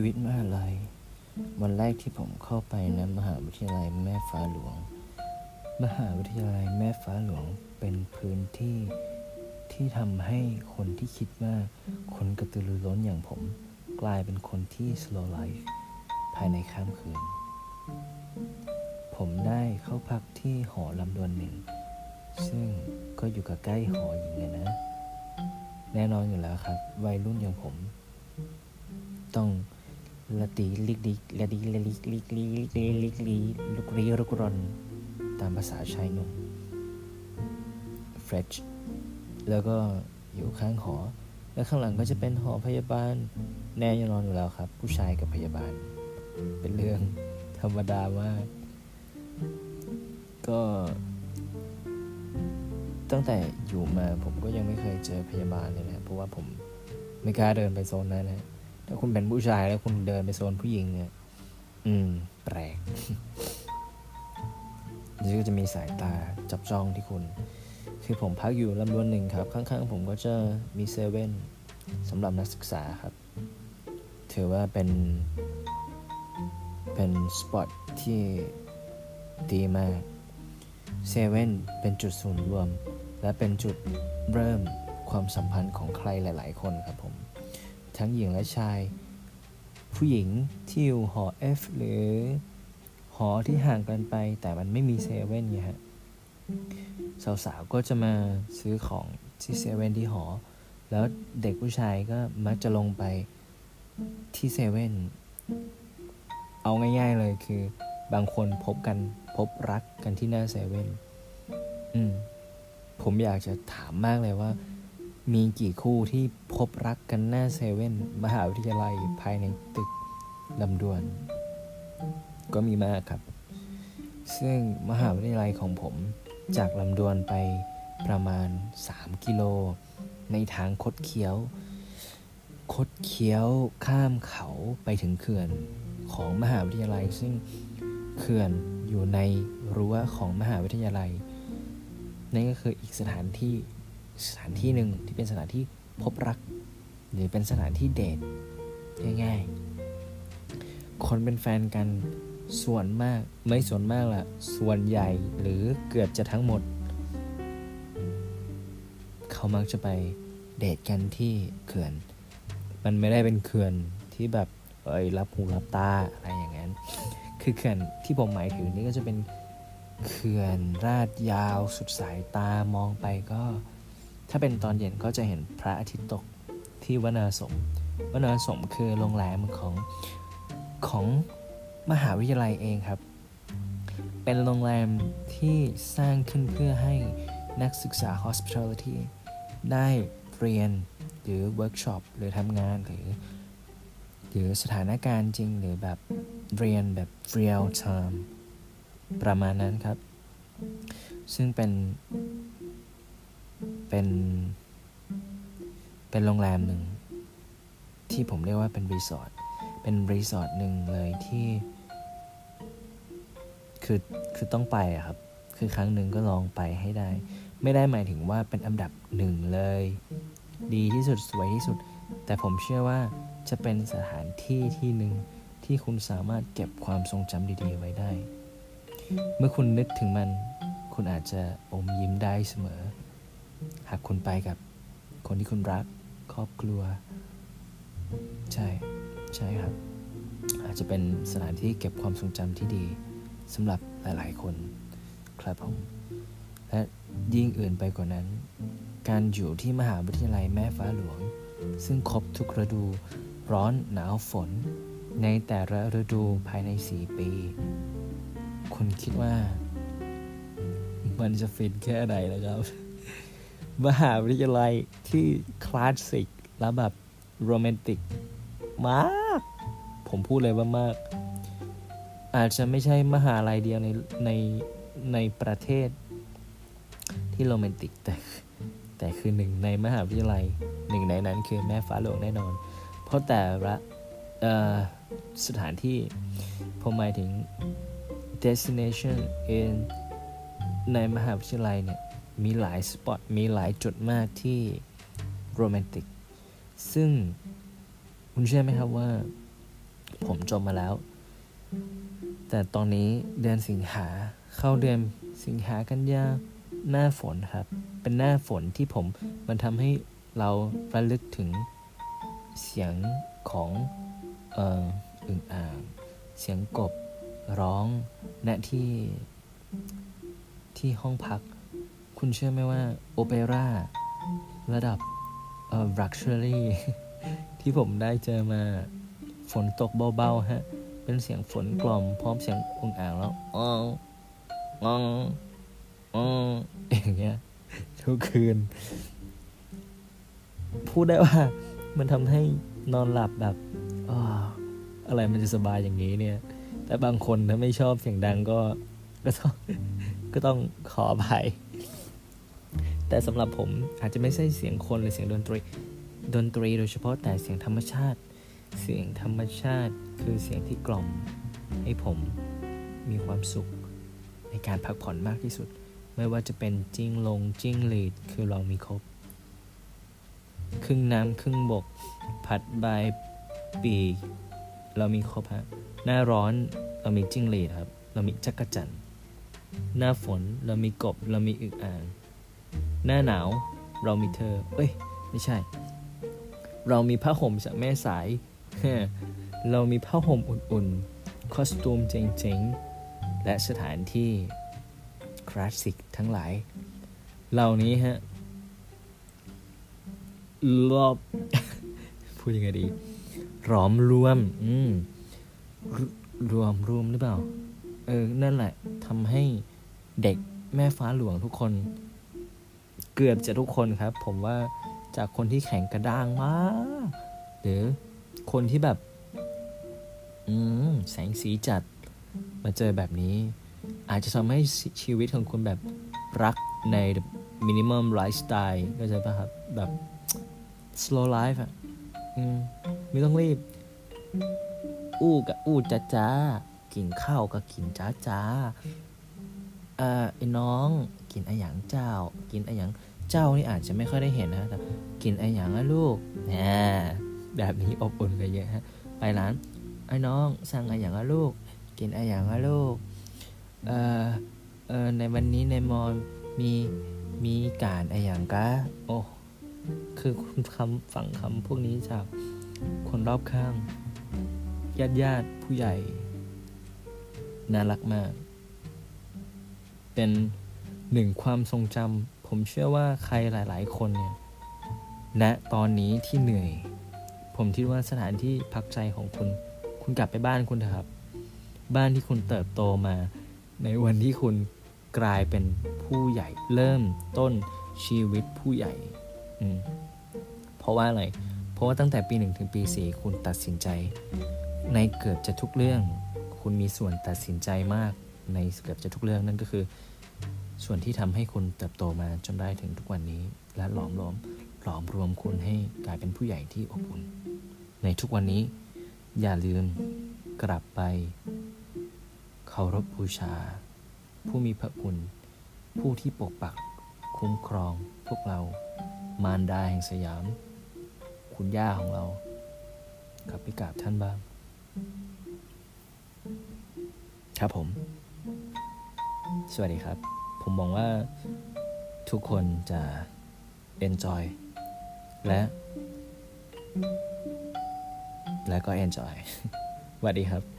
ชีวิตมหาลัย วันแรกที่ผมเข้าไปนะมหาวิทยาลัยแม่ฟ้าหลวง มหาวิทยาลัยแม่ฟ้าหลวงเป็นพื้นที่ที่ทำให้คนที่คิดว่าคนกระตือรือร้นอย่างผม กลายเป็นคนที่ slow life ภายในข้ามคืน ผมได้เข้าพักที่หอลำดวนหนึ่ง ซึ่งก็อยู่กับใกล้หอหญิงอะนะ แน่นอนอยู่แล้วครับ วัยรุ่นอย่างผม ต้อง ละตีลิกดิละดีละลิกลิกลิกลิกลิกลิกลุกรีรุกรอนตามภาษาชายหนุ่มเฟรชแล้วก็อยู่ข้างหอ แล้วข้างหลังก็จะเป็นหอพยาบาล แน่นอนอยู่แล้วครับ ผู้ชายกับพยาบาล เป็นเรื่องธรรมดามาก ก็ ตั้งแต่อยู่มาผมก็ยังไม่เคยเจอพยาบาลเลยนะ เพราะว่าผมไม่กล้าเดินไปโซนนั้นนะ ถ้าคุณเป็นผู้ชายแล้วคุณเดินไปโซนผู้หญิงเนี่ย อืม แปลกนี่ก็จะมีสายตาจับจ้องที่คุณ คือผมพักอยู่ลำดวนหนึ่งครับ ข้างๆ ผมก็จะมีเซเว่นสำหรับนักศึกษาครับ ถือว่าเป็น เป็นสปอตที่ดีมากเซเว่นเป็นจุดศูนย์รวม และเป็นจุดเริ่มความสัมพันธ์ของใครหลาย ๆ คนครับผม ทั้งหญิงและชาย ผู้หญิงที่อยู่หอ F หรือหอที่ห่างกันไป แต่มันไม่มีเซเว่นเนี่ยฮะสาวๆก็จะมาซื้อของที่เซเว่นที่หอ แล้วเด็กผู้ชายก็มักจะลงไปที่เซเว่นเอาง่าย ๆเลยคือบางคนพบกันพบรักกันที่หน้าเซเว่นอืมผมอยากจะถามมากเลยว่า มีกี่คู่ที่พบรักกันหน้าเซเว่นมหาวิทยาลัยภายในตึกลำดวน ก็มีมากครับ ซึ่งมหาวิทยาลัยของผมจากลำดวนไปประมาณ 3 กิโล ในทางคดเคี้ยว คดเคี้ยวข้ามเขาไปถึงเขื่อนของมหาวิทยาลัย ซึ่งเขื่อนอยู่ในรั้วของมหาวิทยาลัยนั่นก็คืออีกสถานที่ สถานที่หนึ่งที่เป็นสถานที่พบรัก หรือเป็นสถานที่เดทง่ายๆ คนเป็นแฟนกันส่วนมากไม่ส่วนมากละส่วนใหญ่หรือเกือบจะทั้งหมด เขามักจะไปเดทกันที่เขื่อน มันไม่ได้เป็นเขื่อนที่แบบเอ้ยรับหูรับตาอะไรอย่างนั้น คือเขื่อนที่ผมหมายถึงนี่ก็จะเป็นเขื่อนราดยาวสุดสายตามองไปก็ ถ้าเป็นตอนเย็นก็จะเห็นพระอาทิตย์ตกที่วนาสม วนาสมคือโรงแรมของของมหาวิทยาลัยเองครับ เป็นโรงแรมที่สร้างขึ้นเพื่อให้นักศึกษา hospitality ได้เรียนหรือเวิร์กช็อปหรือทำงานหรือ หรือสถานการณ์จริงหรือแบบเรียนแบบ real time ประมาณนั้นครับ ซึ่งเป็น เป็น เป็นโรงแรมหนึ่ง ที่ผมเรียกว่าเป็นรีสอร์ท เป็นรีสอร์ทหนึ่งเลยที่ คือ คือต้องไปอะครับ คือครั้งหนึ่งก็ลองไปให้ได้ ไม่ได้หมายถึงว่าเป็นอันดับหนึ่งเลย ดีที่สุดสวยที่สุด แต่ผมเชื่อว่าจะเป็นสถานที่ที่หนึ่งที่คุณสามารถเก็บความทรงจำดีๆไว้ได้ เมื่อคุณนึกถึงมัน คุณอาจจะอมยิ้มได้เสมอ หากคุณไปกับคนที่คุณรัก ครอบครัว ใช่ ใช่ครับ อาจจะเป็นสถานที่เก็บความทรงจำที่ดีสำหรับหลาย ๆ คนครับผม และยิ่งอื่นไปกว่านั้น การอยู่ที่มหาวิทยาลัยแม่ฟ้าหลวง ซึ่งครบทุกฤดูร้อนหนาวฝน ในแต่ละฤดูภายใน 4 ปี คุณคิดว่า มันจะฟินแค่ไหนนะครับ มหาวิทยาลัยที่คลาสสิกและแบบโรแมนติกมาก ผมพูดเลยว่ามาก อาจจะไม่ใช่มหาลัยเดียวในในในประเทศ ที่โรแมนติกแต่แต่คือหนึ่งในมหาวิทยาลัยหนึ่งในนั้นคือแม่ฟ้าหลวงแน่นอน เพราะแต่ละสถานที่ผมหมายถึง destination in ในมหาวิทยาลัยเนี่ย มีหลายสปอต มีหลายจุดมากที่โรแมนติก ซึ่งคุณเชื่อไหมครับว่า ผมจบมาแล้ว แต่ตอนนี้เดือนสิงหาเข้าเดือนสิงหากันยาหน้าฝนครับ เป็นหน้าฝนที่ผมมันทำให้เราระลึกถึงเสียงของเอ่ออึ่งอ่าง เสียงกบร้องณที่ที่ห้องพัก คุณเชื่อไหมว่าโอเปร่าระดับเอ่อ luxury ที่ผมได้เจอมาฝนตกเบาๆฮะ เป็นเสียงฝนกล่อมพร้อมเสียงอึ่งอ่างแล้วอ๋ออ๋ออ๋ออย่างเงี้ยทุกคืน พูดได้ว่ามันทำให้นอนหลับแบบอออะไรมันจะสบายอย่างนี้เนี่ย แต่บางคนถ้าไม่ชอบเสียงดังก็ก็ต้องก็ต้องขออภัย แต่สำหรับผมอาจจะไม่ใช่เสียงคนหรือเสียงดนตรี ดนตรีโดยเฉพาะแต่เสียงธรรมชาติ เสียงธรรมชาติคือเสียงที่กล่อม ให้ผมมีความสุขในการพักผ่อนมากที่สุด ไม่ว่าจะเป็นจิ้งลงจิ้งหรีดคือเรามีครบ ครึ่งน้ำครึ่งบกผัดใบปีก เรามีครบฮะหน้าร้อนเรามีจิ้งหรีดครับ เรามีจักรจันหน้าฝนเรามีกบ เรามีอึ่งอ่าง หน้าหนาว เรามีเธอ เอ้ย ไม่ใช่ เรามีผ้าห่มจากแม่สาย เรามีผ้าห่มอุ่นๆ คอสตูมเจ๋งๆ และสถานที่คลาสสิกทั้งหลาย เหล่านี้ฮะรอบพูดยังไงดี หลอมรวม อืมรรวมรวมหรือเปล่า เออ นั่นแหละทำให้เด็กแม่ฟ้าหลวงทุกคน เกือบจะทุกคนครับ ผมว่าจากคนที่แข็งกระด้างมาก หรือคนที่แบบ อืมแสงสีจัด มาเจอแบบนี้ อาจจะทำให้ชีวิตของคุณแบบรักในมินิมัมไลฟ์สไตล์ก็จะป่ะครับ แบบ slow life อะอมไม่ต้องรีบ อู้กับอู้จ้าจ้ากินข้าวกับกินจ้าจ้าเออไอ้น้อง กินไอ้หยังเจ้า กินไอ้หยัง เจ้านี่อาจจะไม่ค่อยได้เห็นนะแต่กินไอ้หยังอะลูกแหมแบบนี้อบอุ่นกันเยอะฮะไปร้านไอ้น้องสั่งไอ้หยังอะลูก กินไอ้หยังอะลูกเอ่อเอ่อในวันนี้ในมอมีมีการไอ้หยังกะโอ้คือคุณคำฝังคำพวกนี้จากคนรอบข้างญาติญาติผู้ใหญ่ น่ารักมาก เป็นหนึ่งความทรงจำ ผมเชื่อว่าใครหลาย ๆ คนเนี่ยณตอนนี้ที่เหนื่อย ผมคิดว่าสถานที่พักใจของคุณ คุณกลับไปบ้านคุณเถอะครับ บ้านที่คุณเติบโตมา ในวันที่คุณกลายเป็นผู้ใหญ่เริ่มต้นชีวิตผู้ใหญ่อืมเพราะว่าอะไร เพราะว่าตั้งแต่ปีหนึ่งถึงปีสี่คุณตัดสินใจ ในเกือบจะทุกเรื่อง คุณมีส่วนตัดสินใจมากในเกือบจะทุกเรื่องนั่นก็คือ ส่วนที่ทำให้คุณเติบโตมาจนได้ถึงทุกวันนี้ และหลอมรวมหลอมรวมคุณให้กลายเป็นผู้ใหญ่ที่อบอุ่น ในทุกวันนี้ อย่าลืมกลับไปเคารพบูชา ผู้มีพระคุณ ผู้ที่ปกปัก คุ้มครอง พวกเรา มารดาแห่งสยาม คุณย่าของเรากลับไปกราบท่านบ้าง ครับผม สวัสดีครับ ผมมองว่าทุกคนจะ enjoy และ และก็ enjoy สวัสดีครับ